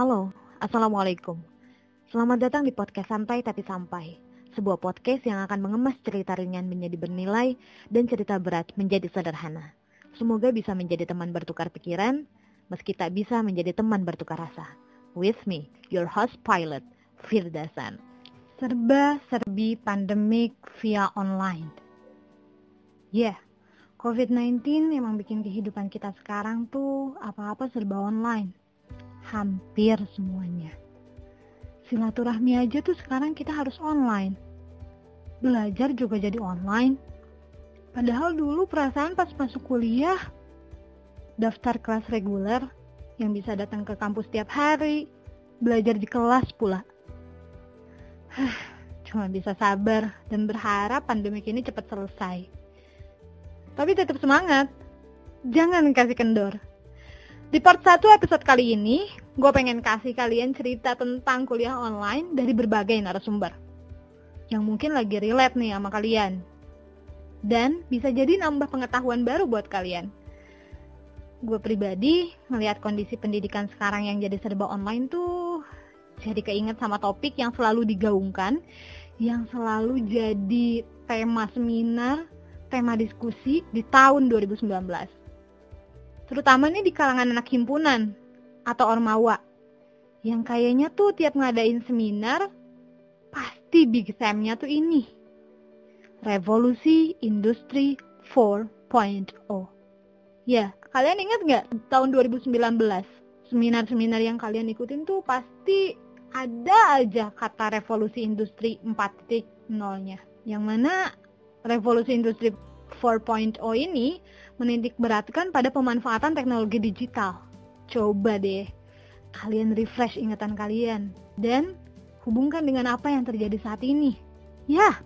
Halo, Assalamualaikum. Selamat datang di podcast Santai Tapi Sampai. Sebuah podcast yang akan mengemas cerita ringan menjadi bernilai dan cerita berat menjadi sederhana. Semoga bisa menjadi teman bertukar pikiran, meski tak bisa menjadi teman bertukar rasa. With me, your host pilot, Firdasan. Serba-serbi pandemik via online. Yeah, COVID-19 emang bikin kehidupan kita sekarang tuh apa-apa serba online. Hampir semuanya. Silaturahmi aja tuh sekarang kita harus online. Belajar juga jadi online. Padahal dulu perasaan pas masuk kuliah, daftar kelas reguler yang bisa datang ke kampus tiap hari, belajar di kelas pula. Cuma bisa sabar dan berharap pandemi ini cepat selesai. Tapi tetap semangat. Jangan kasih kendor. Di part 1 episode kali ini, gue pengen kasih kalian cerita tentang kuliah online dari berbagai narasumber. Yang mungkin lagi relate nih sama kalian. Dan bisa jadi nambah pengetahuan baru buat kalian. Gue pribadi melihat kondisi pendidikan sekarang yang jadi serba online tuh jadi keinget sama topik yang selalu digaungkan, yang selalu jadi tema seminar, tema diskusi di tahun 2019 terutama nih di kalangan anak himpunan atau ormawa yang kayaknya tuh tiap ngadain seminar pasti big theme-nya tuh ini. Revolusi industri 4.0 ya kalian ingat nggak tahun 2019 seminar-seminar yang kalian ikutin tuh pasti ada aja kata revolusi industri 4.0-nya yang mana revolusi industri 4.0 ini menitik beratkan pada pemanfaatan teknologi digital. Coba deh, kalian refresh ingatan kalian dan hubungkan dengan apa yang terjadi saat ini. Ya,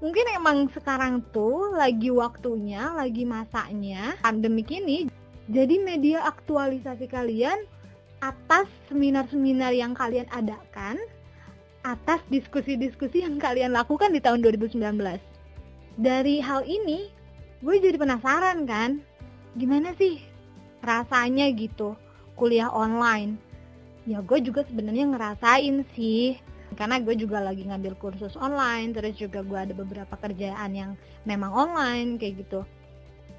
mungkin emang sekarang tuh lagi waktunya, lagi masanya pandemik ini. Jadi media aktualisasi kalian atas seminar-seminar yang kalian adakan, atas diskusi-diskusi yang kalian lakukan di tahun 2019. Dari hal ini, gue jadi penasaran kan gimana sih rasanya gitu kuliah online. Ya gue juga sebenarnya ngerasain sih karena gue juga lagi ngambil kursus online terus juga gue ada beberapa kerjaan yang memang online kayak gitu.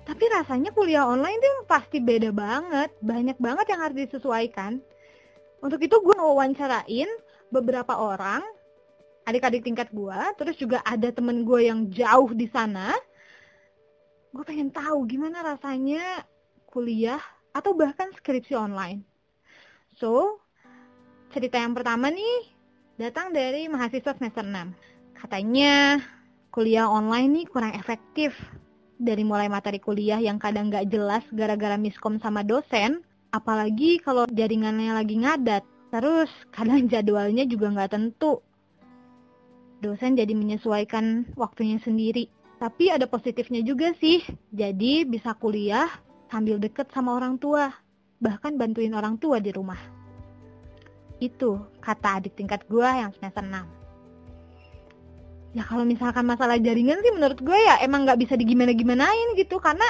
Tapi rasanya kuliah online tuh pasti beda banget banyak banget yang harus disesuaikan. Untuk itu gue wawancarain beberapa orang adik-adik tingkat gue terus juga ada temen gue yang jauh di sana. Gue pengen tahu gimana rasanya kuliah atau bahkan skripsi online. So, cerita yang pertama nih datang dari mahasiswa semester 6. Katanya kuliah online nih kurang efektif. Dari mulai materi kuliah yang kadang gak jelas gara-gara miskom sama dosen, apalagi kalau jaringannya lagi ngadat. Terus kadang jadwalnya juga nggak tentu. Dosen jadi menyesuaikan waktunya sendiri. Tapi ada positifnya juga sih. Jadi bisa kuliah sambil deket sama orang tua. Bahkan bantuin orang tua di rumah. Itu kata adik tingkat gue yang semester 6. Ya kalau misalkan masalah jaringan sih menurut gue ya emang nggak bisa digimana-gimanain gitu. Karena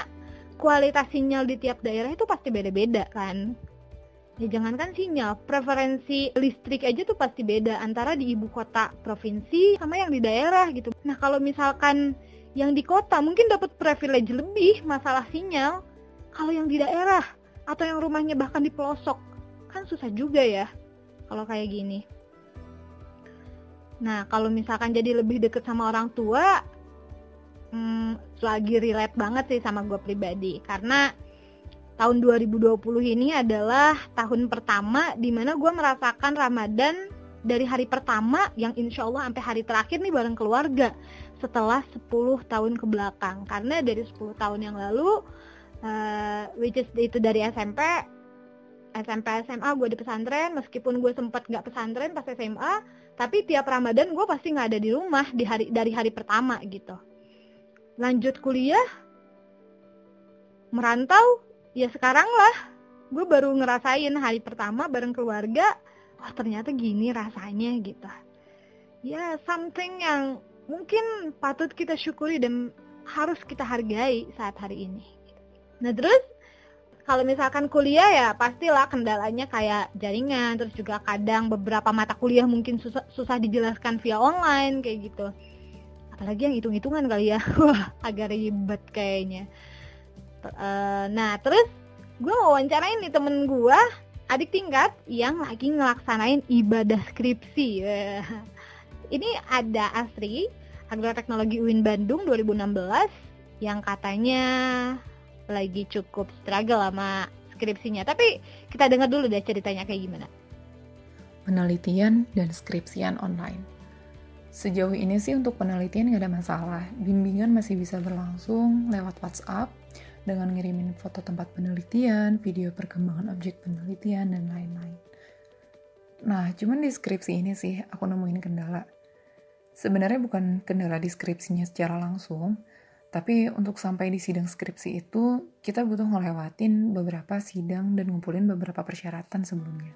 kualitas sinyal di tiap daerah itu pasti beda-beda kan. Ya jangankan sinyal, preferensi listrik aja tuh pasti beda antara di ibu kota provinsi sama yang di daerah gitu. Nah kalau misalkan yang di kota mungkin dapat privilege lebih masalah sinyal kalau yang di daerah atau yang rumahnya bahkan di pelosok kan susah juga ya kalau kayak gini. Nah kalau misalkan jadi lebih deket sama orang tua hmm, lagi relate banget sih sama gue pribadi. Karena tahun 2020 ini adalah tahun pertama di mana gue merasakan Ramadan dari hari pertama yang insya Allah sampai hari terakhir nih bareng keluarga setelah 10 tahun ke belakang karena dari 10 tahun yang lalu uh, which is itu dari SMP SMP SMA gue di pesantren. Meskipun gue sempat nggak pesantren pas SMA tapi tiap Ramadan gue pasti nggak ada di rumah di hari dari hari pertama gitu. Lanjut kuliah merantau ya sekarang lah. Gue baru ngerasain hari pertama bareng keluarga oh ternyata gini rasanya gitu. Ya something yang mungkin patut kita syukuri dan harus kita hargai saat hari ini. Nah terus kalau misalkan kuliah ya pastilah kendalanya kayak jaringan terus juga kadang beberapa mata kuliah mungkin susah, susah dijelaskan via online kayak gitu. Apalagi yang hitung-hitungan kali ya. Wah agak ribet kayaknya. Uh, nah terus gue mau wawancarain nih temen gue adik tingkat yang lagi ngelaksanain ibadah skripsi. Ini ada Asri Agroteknologi UIN Bandung 2016 yang katanya lagi cukup struggle sama skripsinya. Tapi kita dengar dulu deh ceritanya kayak gimana. Penelitian dan skripsian online. Sejauh ini sih untuk penelitian nggak ada masalah. Bimbingan masih bisa berlangsung lewat WhatsApp dengan ngirimin foto tempat penelitian, video perkembangan objek penelitian, dan lain-lain. Nah, cuman di skripsi ini sih aku nemuin kendala. Sebenarnya bukan kendala di skripsinya secara langsung, tapi untuk sampai di sidang skripsi itu, kita butuh ngelewatin beberapa sidang dan ngumpulin beberapa persyaratan sebelumnya.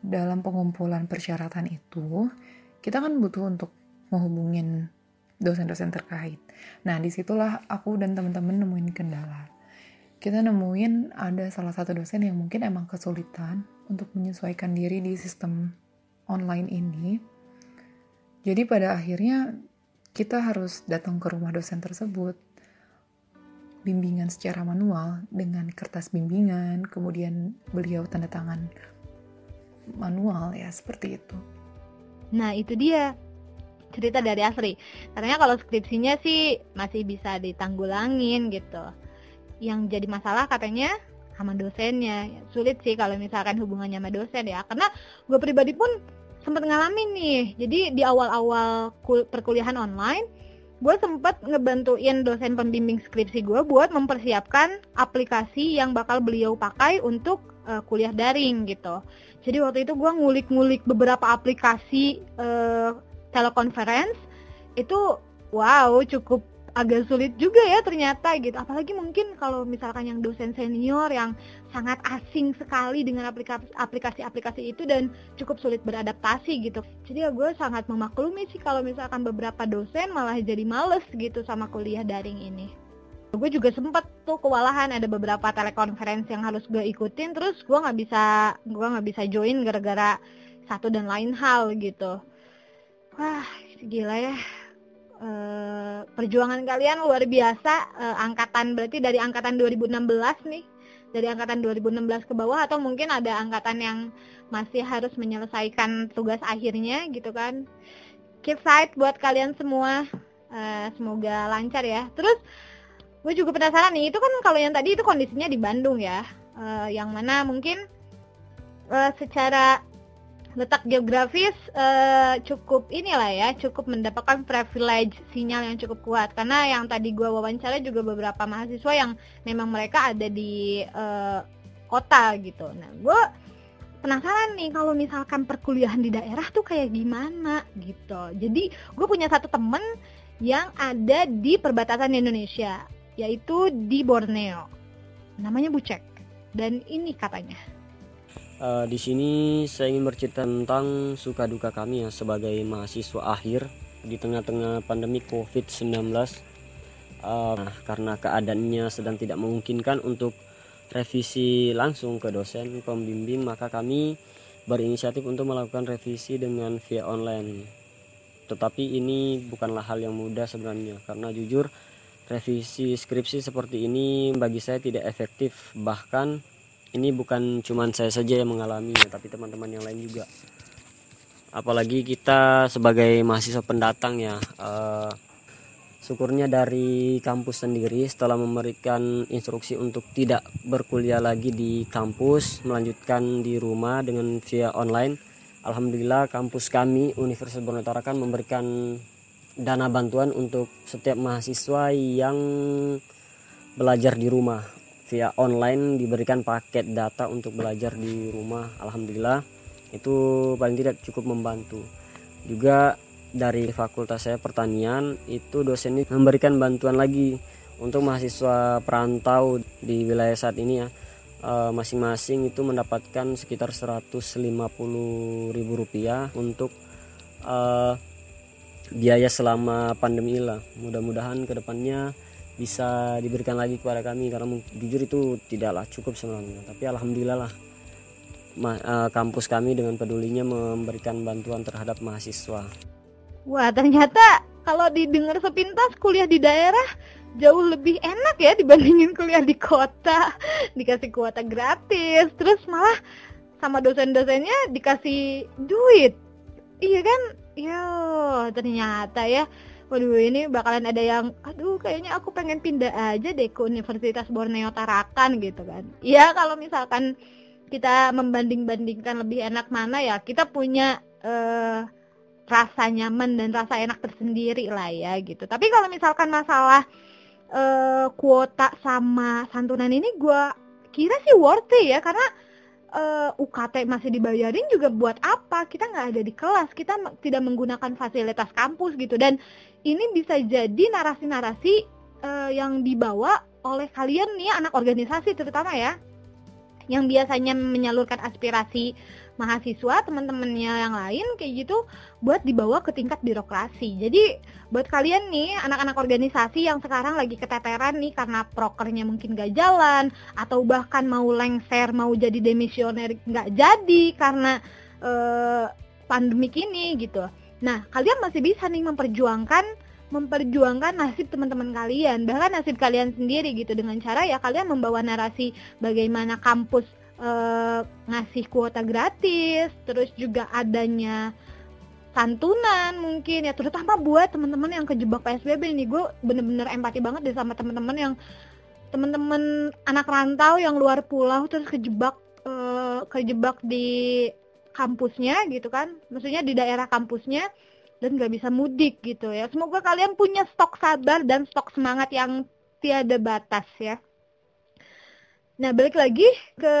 Dalam pengumpulan persyaratan itu, kita kan butuh untuk menghubungin dosen-dosen terkait. Nah, di situlah aku dan teman-teman nemuin kendala. Kita nemuin ada salah satu dosen yang mungkin emang kesulitan untuk menyesuaikan diri di sistem online ini. Jadi pada akhirnya kita harus datang ke rumah dosen tersebut, bimbingan secara manual dengan kertas bimbingan, kemudian beliau tanda tangan manual ya seperti itu. Nah itu dia cerita dari Asri. Katanya kalau skripsinya sih masih bisa ditanggulangin gitu. Yang jadi masalah katanya sama dosennya. Sulit sih kalau misalkan hubungannya sama dosen ya. Karena gue pribadi pun sempat ngalamin nih. Jadi di awal-awal perkuliahan online, gue sempat ngebantuin dosen pembimbing skripsi gue buat mempersiapkan aplikasi yang bakal beliau pakai untuk uh, kuliah daring gitu. Jadi waktu itu gue ngulik-ngulik beberapa aplikasi uh, telekonferensi itu wow cukup agak sulit juga ya ternyata gitu. Apalagi mungkin kalau misalkan yang dosen senior yang sangat asing sekali dengan aplikasi-aplikasi itu dan cukup sulit beradaptasi gitu. Jadi ya gue sangat memaklumi sih kalau misalkan beberapa dosen malah jadi males gitu sama kuliah daring ini. Gue juga sempet tuh kewalahan ada beberapa telekonferensi yang harus gue ikutin terus gue nggak bisa gue nggak bisa join gara-gara satu dan lain hal gitu. Wah gila ya uh, perjuangan kalian luar biasa. Uh, angkatan berarti dari angkatan 2016 nih. Dari angkatan 2016 ke bawah atau mungkin ada angkatan yang masih harus menyelesaikan tugas akhirnya gitu kan. Keep fight buat kalian semua. Uh, semoga lancar ya. Terus gue juga penasaran nih itu kan kalau yang tadi itu kondisinya di Bandung ya. Uh, yang mana mungkin uh, secara letak geografis uh, cukup inilah ya cukup mendapatkan privilege sinyal yang cukup kuat. Karena yang tadi gue wawancara juga beberapa mahasiswa yang memang mereka ada di uh, kota gitu. Nah gue penasaran nih kalau misalkan perkuliahan di daerah tuh kayak gimana gitu. Jadi gue punya satu temen yang ada di perbatasan Indonesia yaitu di Borneo. Namanya Bucek. Dan ini katanya Uh, di sini saya ingin bercerita tentang suka duka kami ya sebagai mahasiswa akhir di tengah-tengah pandemi COVID-19. Uh, nah, karena keadaannya sedang tidak memungkinkan untuk revisi langsung ke dosen pembimbing, maka kami berinisiatif untuk melakukan revisi dengan via online. Tetapi ini bukanlah hal yang mudah sebenarnya karena jujur revisi skripsi seperti ini bagi saya tidak efektif bahkan ini bukan cuman saya saja yang mengalami tapi teman-teman yang lain juga. Apalagi kita sebagai mahasiswa pendatang ya uh, syukurnya dari kampus sendiri setelah memberikan instruksi untuk tidak berkuliah lagi di kampus melanjutkan di rumah dengan via online. Alhamdulillah kampus kami Universitas Borneo Tarakan memberikan dana bantuan untuk setiap mahasiswa yang belajar di rumah via online diberikan paket data untuk belajar di rumah alhamdulillah. Itu paling tidak cukup membantu. Juga dari fakultas saya pertanian itu dosen ini memberikan bantuan lagi untuk mahasiswa perantau di wilayah saat ini ya. Eh, masing-masing itu mendapatkan sekitar 150 ribu rupiah untuk uh, biaya selama pandemi lah. Mudah-mudahan ke depannya bisa diberikan lagi kepada kami karena jujur itu tidaklah cukup sebenarnya. Tapi alhamdulillah lah uh, kampus kami dengan pedulinya memberikan bantuan terhadap mahasiswa. Wah ternyata kalau didengar sepintas kuliah di daerah jauh lebih enak ya dibandingin kuliah di kota. Dikasih kuota gratis terus malah sama dosen-dosennya dikasih duit. Iya kan? Yo ternyata ya waduh ini bakalan ada yang aduh kayaknya aku pengen pindah aja deh ke Universitas Borneo Tarakan gitu kan. Ya kalau misalkan kita membanding-bandingkan lebih enak mana ya kita punya uh, rasa nyaman dan rasa enak tersendiri lah ya gitu. Tapi kalau misalkan masalah uh, kuota sama santunan ini gue kira sih worth it ya karena uh, eh, UKT masih dibayarin juga buat apa? Kita nggak ada di kelas kita tidak menggunakan fasilitas kampus gitu. Dan ini bisa jadi narasi-narasi uh, yang dibawa oleh kalian nih anak organisasi terutama ya. Yang biasanya menyalurkan aspirasi mahasiswa teman-temannya yang lain kayak gitu buat dibawa ke tingkat birokrasi. Jadi buat kalian nih anak-anak organisasi yang sekarang lagi keteteran nih karena prokernya mungkin gak jalan atau bahkan mau lengser mau jadi demisioner gak jadi karena uh, pandemik ini gitu nah kalian masih bisa nih memperjuangkan memperjuangkan nasib teman-teman kalian bahkan nasib kalian sendiri gitu. Dengan cara ya kalian membawa narasi bagaimana kampus uh, ngasih kuota gratis terus juga adanya santunan mungkin ya terutama buat teman-teman yang kejebak PSBB ini gue bener-bener empati banget deh sama teman-teman yang teman-teman anak rantau yang luar pulau terus kejebak uh, kejebak di kampusnya gitu kan maksudnya di daerah kampusnya dan nggak bisa mudik gitu ya. Semoga kalian punya stok sabar dan stok semangat yang tiada batas ya. Nah balik lagi ke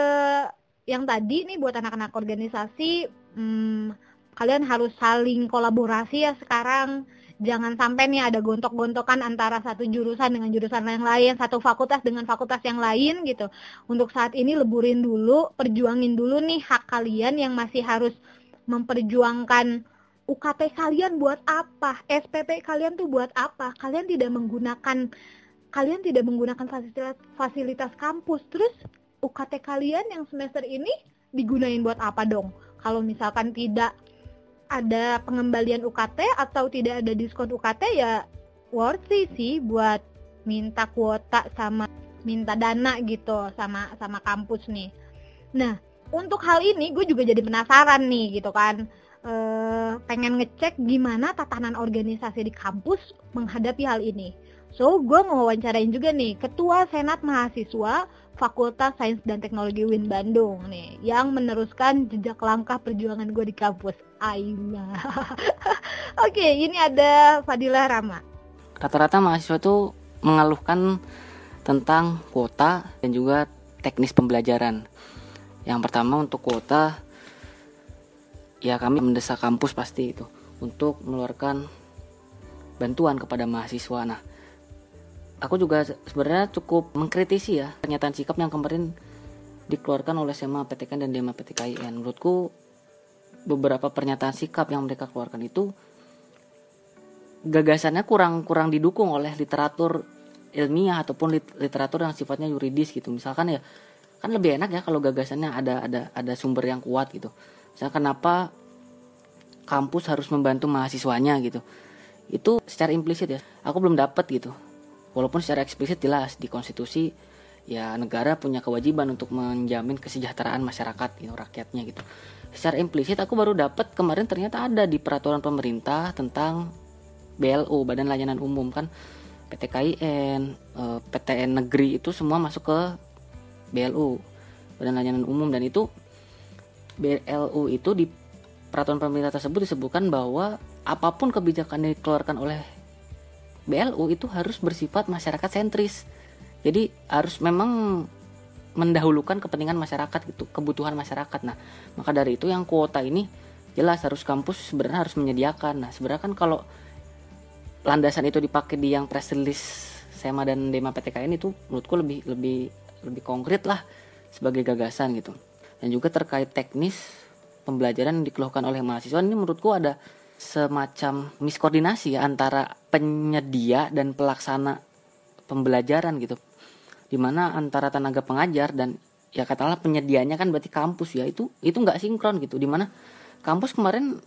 yang tadi nih buat anak-anak organisasi, hmm, kalian harus saling kolaborasi ya sekarang. Jangan sampai nih ada gontok-gontokan antara satu jurusan dengan jurusan yang lain, satu fakultas dengan fakultas yang lain gitu. Untuk saat ini leburin dulu, perjuangin dulu nih hak kalian yang masih harus memperjuangkan UKT kalian buat apa? SPP kalian tuh buat apa? Kalian tidak menggunakan kalian tidak menggunakan fasilitas fasilitas kampus. Terus UKT kalian yang semester ini digunain buat apa dong? Kalau misalkan tidak ada pengembalian UKT atau tidak ada diskon UKT ya worth it sih buat minta kuota sama minta dana gitu sama sama kampus nih. Nah, untuk hal ini gue juga jadi penasaran nih gitu kan uh, pengen ngecek gimana tatanan organisasi di kampus menghadapi hal ini. So, gue mau wawancarain juga nih Ketua Senat Mahasiswa Fakultas Sains dan Teknologi UIN Bandung nih yang meneruskan jejak langkah perjuangan gue di kampus. Aina. Oke, okay, ini ada Fadila Rama. Rata-rata mahasiswa tuh mengeluhkan tentang kuota dan juga teknis pembelajaran. Yang pertama untuk kuota ya kami mendesak kampus pasti itu untuk mengeluarkan bantuan kepada mahasiswa. Nah, aku juga sebenarnya cukup mengkritisi ya pernyataan sikap yang kemarin dikeluarkan oleh SMA PTK dan DEMA PTKIN. Menurutku beberapa pernyataan sikap yang mereka keluarkan itu gagasannya kurang kurang didukung oleh literatur ilmiah ataupun literatur yang sifatnya yuridis gitu. Misalkan ya kan lebih enak ya kalau gagasannya ada ada ada sumber yang kuat gitu saya kenapa kampus harus membantu mahasiswanya gitu itu secara implisit ya aku belum dapat gitu walaupun secara eksplisit jelas di konstitusi ya negara punya kewajiban untuk menjamin kesejahteraan masyarakat gitu rakyatnya gitu. Secara implisit aku baru dapat kemarin ternyata ada di peraturan pemerintah tentang BLU Badan Layanan Umum kan. PTKIN eh, PTN negeri itu semua masuk ke BLU Badan Layanan Umum. Dan itu BLU itu di peraturan pemerintah tersebut disebutkan bahwa apa pun kebijakan yang dikeluarkan oleh BLU itu harus bersifat masyarakat sentris. Jadi harus memang mendahulukan kepentingan masyarakat gitu, kebutuhan masyarakat. Nah, maka dari itu yang kuota ini jelas harus kampus sebenarnya harus menyediakan. Nah, sebenarnya kan kalau landasan itu dipakai di yang press release SEMA dan DEMA PTKN itu menurutku lebih lebih lebih konkret lah sebagai gagasan gitu dan juga terkait teknis pembelajaran yang dikeluhkan oleh mahasiswa ini menurutku ada semacam miskoordinasi ya antara penyedia dan pelaksana pembelajaran gitu. Di mana antara tenaga pengajar dan ya katakanlah penyedianya kan berarti kampus ya itu itu nggak sinkron gitu. Di mana kampus kemarin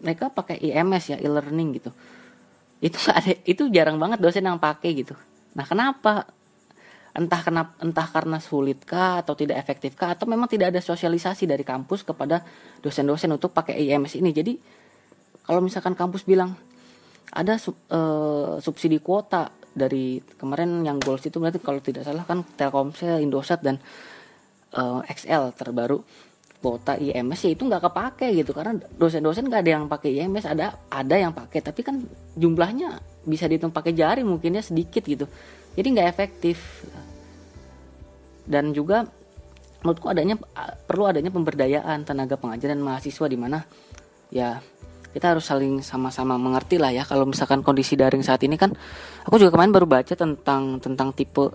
mereka pakai IMS ya e-learning gitu. Itu gak ada itu jarang banget dosen yang pakai gitu. Nah kenapa? Entah kenapa entah karena sulitkah atau tidak efektifkah atau memang tidak ada sosialisasi dari kampus kepada dosen-dosen untuk pakai IMS ini. Jadi kalau misalkan kampus bilang ada sub, uh, subsidi kuota dari kemarin yang goals itu berarti kalau tidak salah kan Telkomsel, Indosat dan uh, eh, XL terbaru kuota IMS ya itu nggak kepake gitu. Karena dosen-dosen nggak ada yang pakai IMS ada ada yang pakai. Tapi kan jumlahnya bisa dihitung pakai jari mungkinnya sedikit gitu. Jadi nggak efektif. Dan juga menurutku adanya perlu adanya pemberdayaan tenaga pengajar dan mahasiswa di mana ya kita harus saling sama-sama mengerti lah ya. Kalau misalkan kondisi daring saat ini kan aku juga kemarin baru baca tentang tentang tipe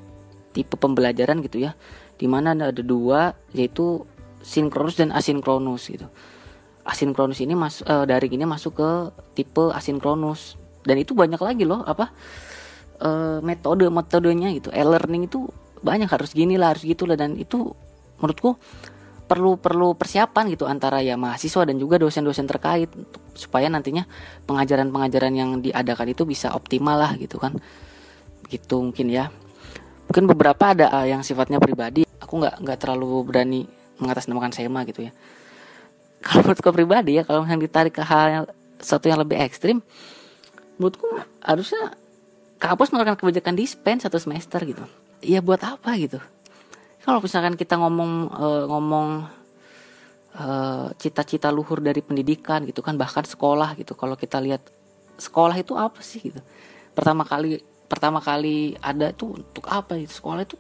tipe pembelajaran gitu ya. Di mana ada dua yaitu sinkronus dan asinkronus gitu. Asinkronus ini mas uh, daring ini masuk ke tipe asinkronus. Dan itu banyak lagi loh apa uh, metode metodenya gitu. E-learning itu banyak harus gini lah harus gitu lah. Dan itu menurutku perlu perlu persiapan gitu antara ya mahasiswa dan juga dosen-dosen terkait supaya nantinya pengajaran-pengajaran yang diadakan itu bisa optimal lah gitu kan. Begitu mungkin ya. Mungkin beberapa ada uh, yang sifatnya pribadi. Aku nggak nggak terlalu berani mengatasnamakan SEMA gitu ya. Kalau menurutku pribadi ya kalau misalnya ditarik ke hal yang satu yang lebih ekstrim menurutku harusnya kampus mengeluarkan kebijakan dispen satu semester gitu. Ya buat apa gitu kalau misalkan kita ngomong uh, ngomong uh, cita-cita luhur dari pendidikan gitu kan bahkan sekolah gitu. Kalau kita lihat sekolah itu apa sih gitu? Pertama kali pertama kali ada itu untuk apa itu sekolah itu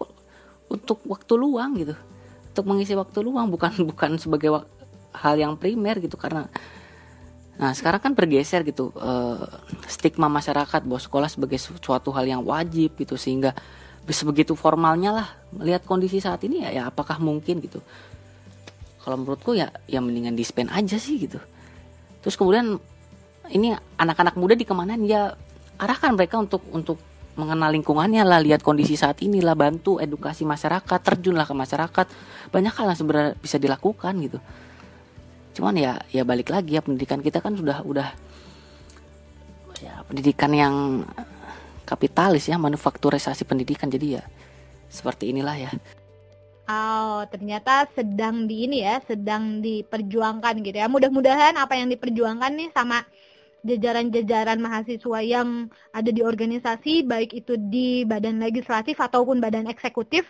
untuk waktu luang gitu. Untuk mengisi waktu luang bukan bukan sebagai hal yang primer gitu karena Nah sekarang kan bergeser gitu uh, stigma masyarakat bahwa sekolah sebagai suatu hal yang wajib gitu sehingga sebegitu formalnya lah melihat kondisi saat ini ya, ya apakah mungkin gitu. Kalau menurutku ya ya mendingan dispen aja sih gitu. Terus kemudian ini anak-anak muda di ke mana ya arahkan mereka untuk untuk mengenal lingkungannya lah lihat kondisi saat ini lah bantu edukasi masyarakat terjunlah ke masyarakat. Banyak hal yang sebenarnya bisa dilakukan gitu. Cuman ya ya balik lagi ya pendidikan kita kan sudah udah ya pendidikan yang kapitalis ya manufakturisasi pendidikan jadi ya seperti inilah ya Oh, ternyata sedang di ini ya, sedang diperjuangkan gitu ya. Mudah-mudahan apa yang diperjuangkan nih sama jajaran-jajaran mahasiswa yang ada di organisasi, baik itu di badan legislatif ataupun badan eksekutif,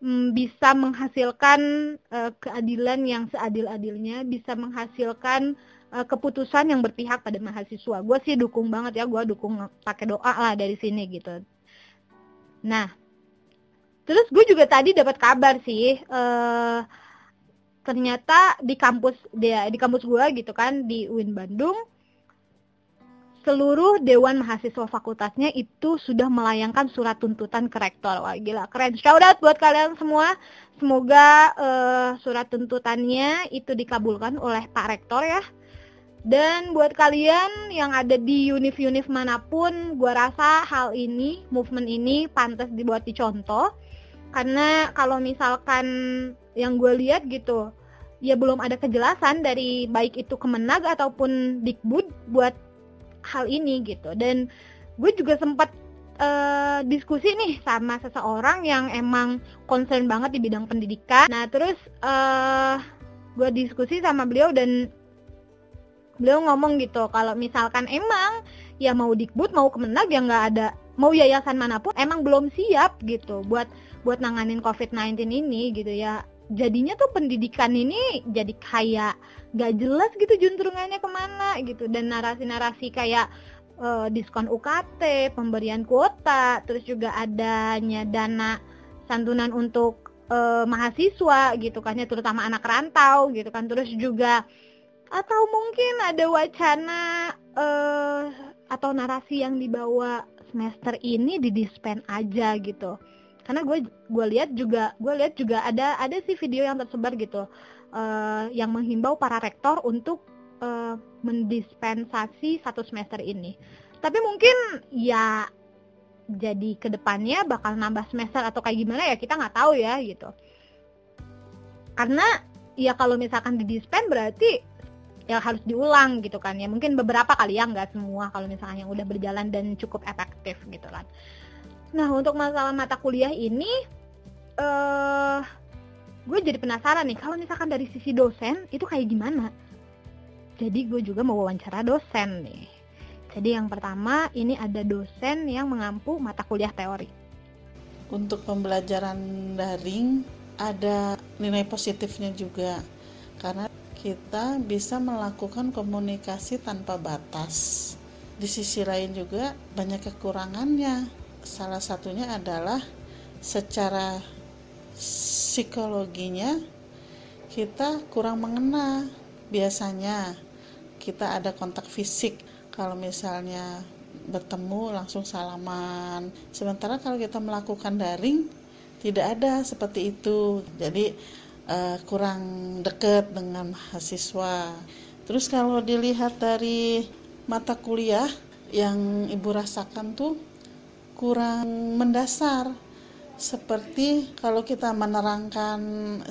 mm, bisa menghasilkan uh, keadilan yang seadil-adilnya, bisa menghasilkan uh, keputusan yang berpihak pada mahasiswa. Gue sih dukung banget ya, gue dukung pakai doa lah dari sini gitu. Nah, terus gue juga tadi dapat kabar sih, uh, ternyata di kampus dia di kampus gue gitu kan di UIN Bandung seluruh dewan mahasiswa fakultasnya itu sudah melayangkan surat tuntutan ke rektor. Wah gila, keren. Shout out buat kalian semua. Semoga uh, surat tuntutannya itu dikabulkan oleh Pak Rektor ya. Dan buat kalian yang ada di univ-univ mana pun, gue rasa hal ini, movement ini pantas dibuat dicontoh. Karena kalau misalkan yang gue lihat gitu, ya belum ada kejelasan dari baik itu Kemenag ataupun Dikbud buat hal ini gitu. Dan gue juga sempat uh, diskusi nih sama seseorang yang emang concern banget di bidang pendidikan. Nah terus uh, gue diskusi sama beliau dan beliau ngomong gitu kalau misalkan emang ya mau dikbud mau kemenag ya nggak ada mau yayasan mana pun emang belum siap gitu buat buat nanganin COVID-19 ini gitu ya. Jadinya tuh pendidikan ini jadi kayak gak jelas gitu juntrungannya ke mana gitu. Dan narasi-narasi kayak uh, diskon UKT, pemberian kuota, terus juga adanya dana santunan untuk uh, mahasiswa gitu kan ya terutama anak rantau gitu kan. Terus juga atau mungkin ada wacana uh, atau narasi yang dibawa semester ini di dispen aja gitu. Karena gue gue lihat juga gue lihat juga ada ada sih video yang tersebar gitu uh, yang menghimbau para rektor untuk uh, mendispensasi satu semester ini. Tapi mungkin ya jadi ke depannya bakal nambah semester atau kayak gimana ya kita nggak tahu ya gitu. Karena ya kalau misalkan di dispen berarti ya harus diulang gitu kan. Ya mungkin beberapa kali ya nggak semua kalau misalnya yang udah berjalan dan cukup efektif gitu kan. Nah untuk masalah mata kuliah ini uh, gue jadi penasaran nih kalau misalkan dari sisi dosen itu kayak gimana? Jadi gue juga mau wawancara dosen nih. Jadi yang pertama ini ada dosen yang mengampu mata kuliah teori. Untuk pembelajaran daring ada nilai positifnya juga. Karena kita bisa melakukan komunikasi tanpa batas. Di sisi lain juga banyak kekurangannya. Salah satunya adalah secara psikologinya kita kurang mengena. Biasanya kita ada kontak fisik kalau misalnya bertemu langsung salaman sementara kalau kita melakukan daring tidak ada seperti itu jadi uh, kurang dekat dengan mahasiswa. Terus kalau dilihat dari mata kuliah yang ibu rasakan tuh kurang mendasar. Seperti kalau kita menerangkan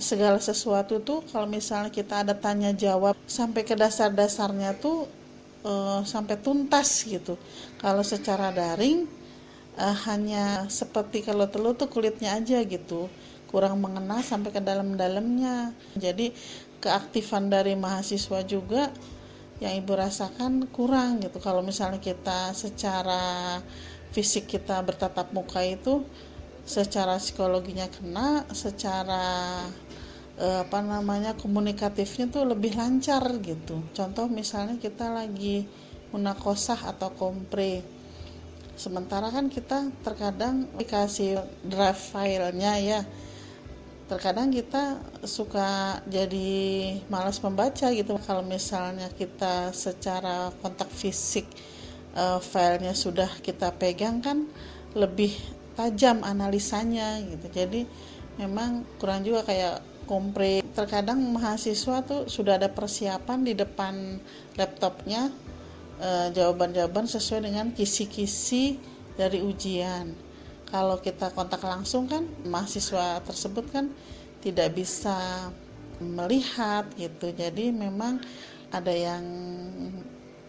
segala sesuatu tuh kalau misalnya kita ada tanya jawab sampai ke dasar-dasarnya tuh uh, sampai tuntas gitu. Kalau secara daring uh, hanya seperti kalau telur tuh kulitnya aja gitu, kurang mengena sampai ke dalam-dalamnya. Jadi keaktifan dari mahasiswa juga yang ibu rasakan kurang gitu. Kalau misalnya kita secara fisik kita bertatap muka itu secara psikologinya kena, secara uh, apa namanya komunikatifnya tuh lebih lancar gitu. Contoh misalnya kita lagi munakosah atau kompre. Sementara kan kita terkadang dikasih drive filenya ya. Terkadang kita suka jadi malas membaca gitu. Kalau misalnya kita secara kontak fisik uh, filenya sudah kita pegang kan lebih tajam analisanya gitu. Jadi memang kurang juga kayak kompre. Terkadang mahasiswa tuh sudah ada persiapan di depan laptopnya eh, jawaban-jawaban sesuai dengan kisi-kisi dari ujian kalau kita kontak langsung kan mahasiswa tersebut kan tidak bisa melihat gitu. Jadi memang ada yang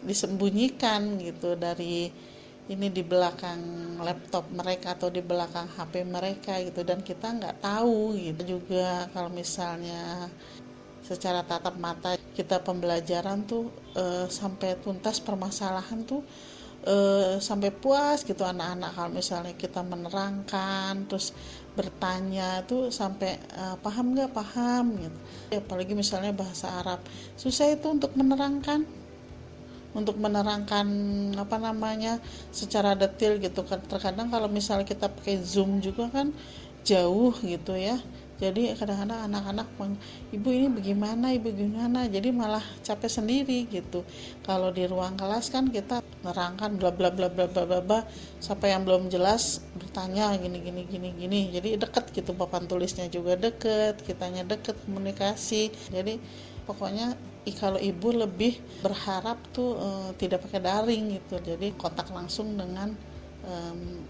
disembunyikan gitu dari ini di belakang laptop mereka atau di belakang HP mereka gitu. Dan kita nggak tahu gitu juga kalau misalnya secara tatap mata kita pembelajaran tuh e, sampai tuntas permasalahan tuh e, sampai puas gitu anak-anak kalau misalnya kita menerangkan terus bertanya tuh sampai e, paham nggak? Paham gitu. Apalagi misalnya bahasa Arab. Susah itu untuk menerangkan. Untuk menerangkan apa namanya secara detail gitu. Kan terkadang kalau misalnya kita pakai zoom juga kan jauh gitu ya jadi kadang-kadang anak-anak ibu ini bagaimana? Ibu gimana? Jadi malah capek sendiri gitu. Kalau di ruang kelas kan kita nerangkan bla bla bla bla bla bla, bla. Sampai yang belum jelas bertanya gini gini gini gini. Jadi deket gitu papan tulisnya juga deket kitanya deket komunikasi. Jadi pokoknya kalau ibu lebih berharap tuh uh, tidak pakai daring gitu. Jadi kontak langsung dengan um,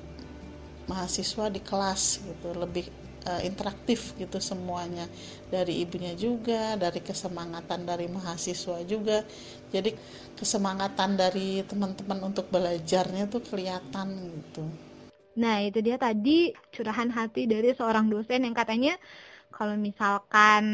mahasiswa di kelas gitu. Lebih uh, interaktif gitu semuanya. Dari ibunya juga dari kesemangatan dari mahasiswa juga. Jadi kesemangatan dari teman-teman untuk belajarnya tuh kelihatan gitu. Nah itu dia tadi curahan hati dari seorang dosen yang katanya kalau misalkan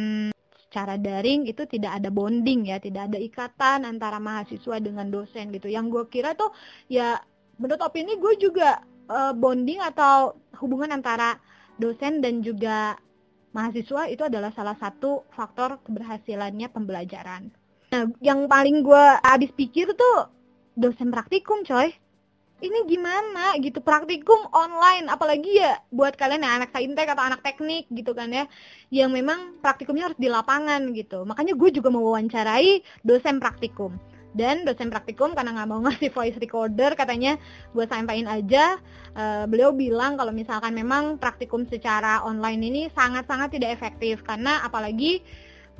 secara daring itu tidak ada bonding ya, tidak ada ikatan antara mahasiswa dengan dosen gitu. Yang gue kira tuh ya menurut opini gue juga uh, bonding atau hubungan antara dosen dan juga mahasiswa itu adalah salah satu faktor keberhasilannya pembelajaran. Nah, yang paling gue habis pikir tuh dosen praktikum coy. Ini gimana gitu praktikum online. Apalagi ya buat kalian yang anak saintek atau anak teknik gitu kan ya yang memang praktikumnya harus di lapangan gitu. Makanya gue juga mau wawancarai dosen praktikum dan dosen praktikum karena nggak mau ngasih voice recorder katanya gue sampaikan aja uh, beliau bilang kalau misalkan memang praktikum secara online ini sangat-sangat tidak efektif karena apalagi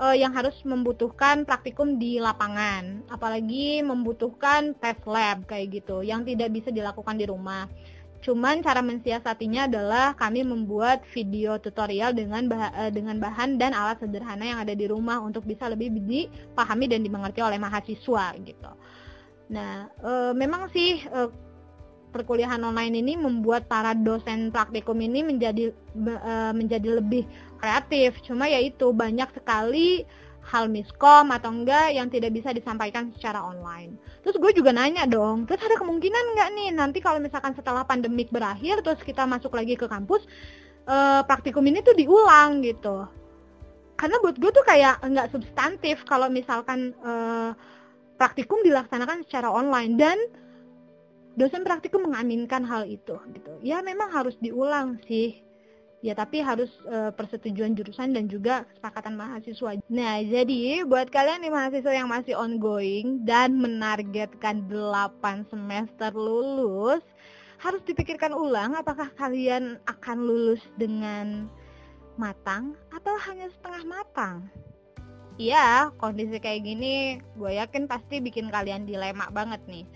uh, yang harus membutuhkan praktikum di lapangan, apalagi membutuhkan tes lab kayak gitu, yang tidak bisa dilakukan di rumah. Cuman cara mensiasatinya adalah kami membuat video tutorial dengan bah eh, dengan bahan dan alat sederhana yang ada di rumah untuk bisa lebih dipahami dan dimengerti oleh mahasiswa gitu. Nah, e, memang sih e, perkuliahan online ini membuat para dosen praktikum ini menjadi e, menjadi lebih kreatif. Cuma yaitu banyak sekali hal miskom atau enggak yang tidak bisa disampaikan secara online. Terus gue juga nanya dong, terus ada kemungkinan enggak nih nanti kalau misalkan setelah pandemik berakhir terus kita masuk lagi ke kampus, uh, praktikum ini tuh diulang gitu. Karena buat gue tuh kayak enggak substantif kalau misalkan uh, praktikum dilaksanakan secara online dan dosen praktikum mengaminkan hal itu gitu. Ya memang harus diulang sih ya tapi harus e, persetujuan jurusan dan juga kesepakatan mahasiswa. Nah, jadi buat kalian nih mahasiswa yang masih ongoing dan menargetkan 8 semester lulus, harus dipikirkan ulang apakah kalian akan lulus dengan matang atau hanya setengah matang. Iya, kondisi kayak gini gue yakin pasti bikin kalian dilema banget nih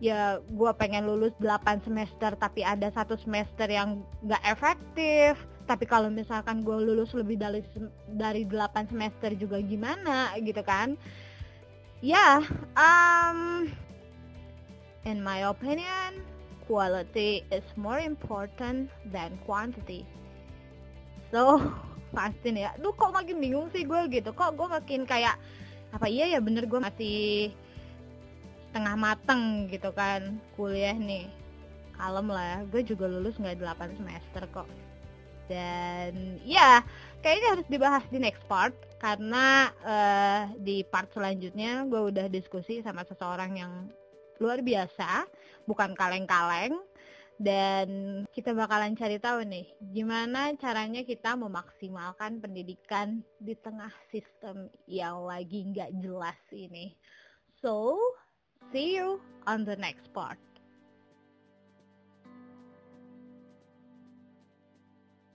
ya gue pengen lulus 8 semester tapi ada satu semester yang gak efektif. Tapi kalau misalkan gue lulus lebih dari dari 8 semester juga gimana gitu kan? Ya yeah, um in my opinion quality is more important than quantity. So pasti nih ya. Duh kok makin bingung sih gue gitu. Kok gue makin kayak apa iya ya bener gue masih setengah mateng gitu kan kuliah nih. Kalem lah gue juga lulus nggak 8 semester kok. Dan ya kayaknya harus dibahas di next part karena uh, di part selanjutnya gue udah diskusi sama seseorang yang luar biasa bukan kaleng-kaleng. Dan kita bakalan cari tahu nih gimana caranya kita memaksimalkan pendidikan di tengah sistem yang lagi nggak jelas ini. So See you on the next part.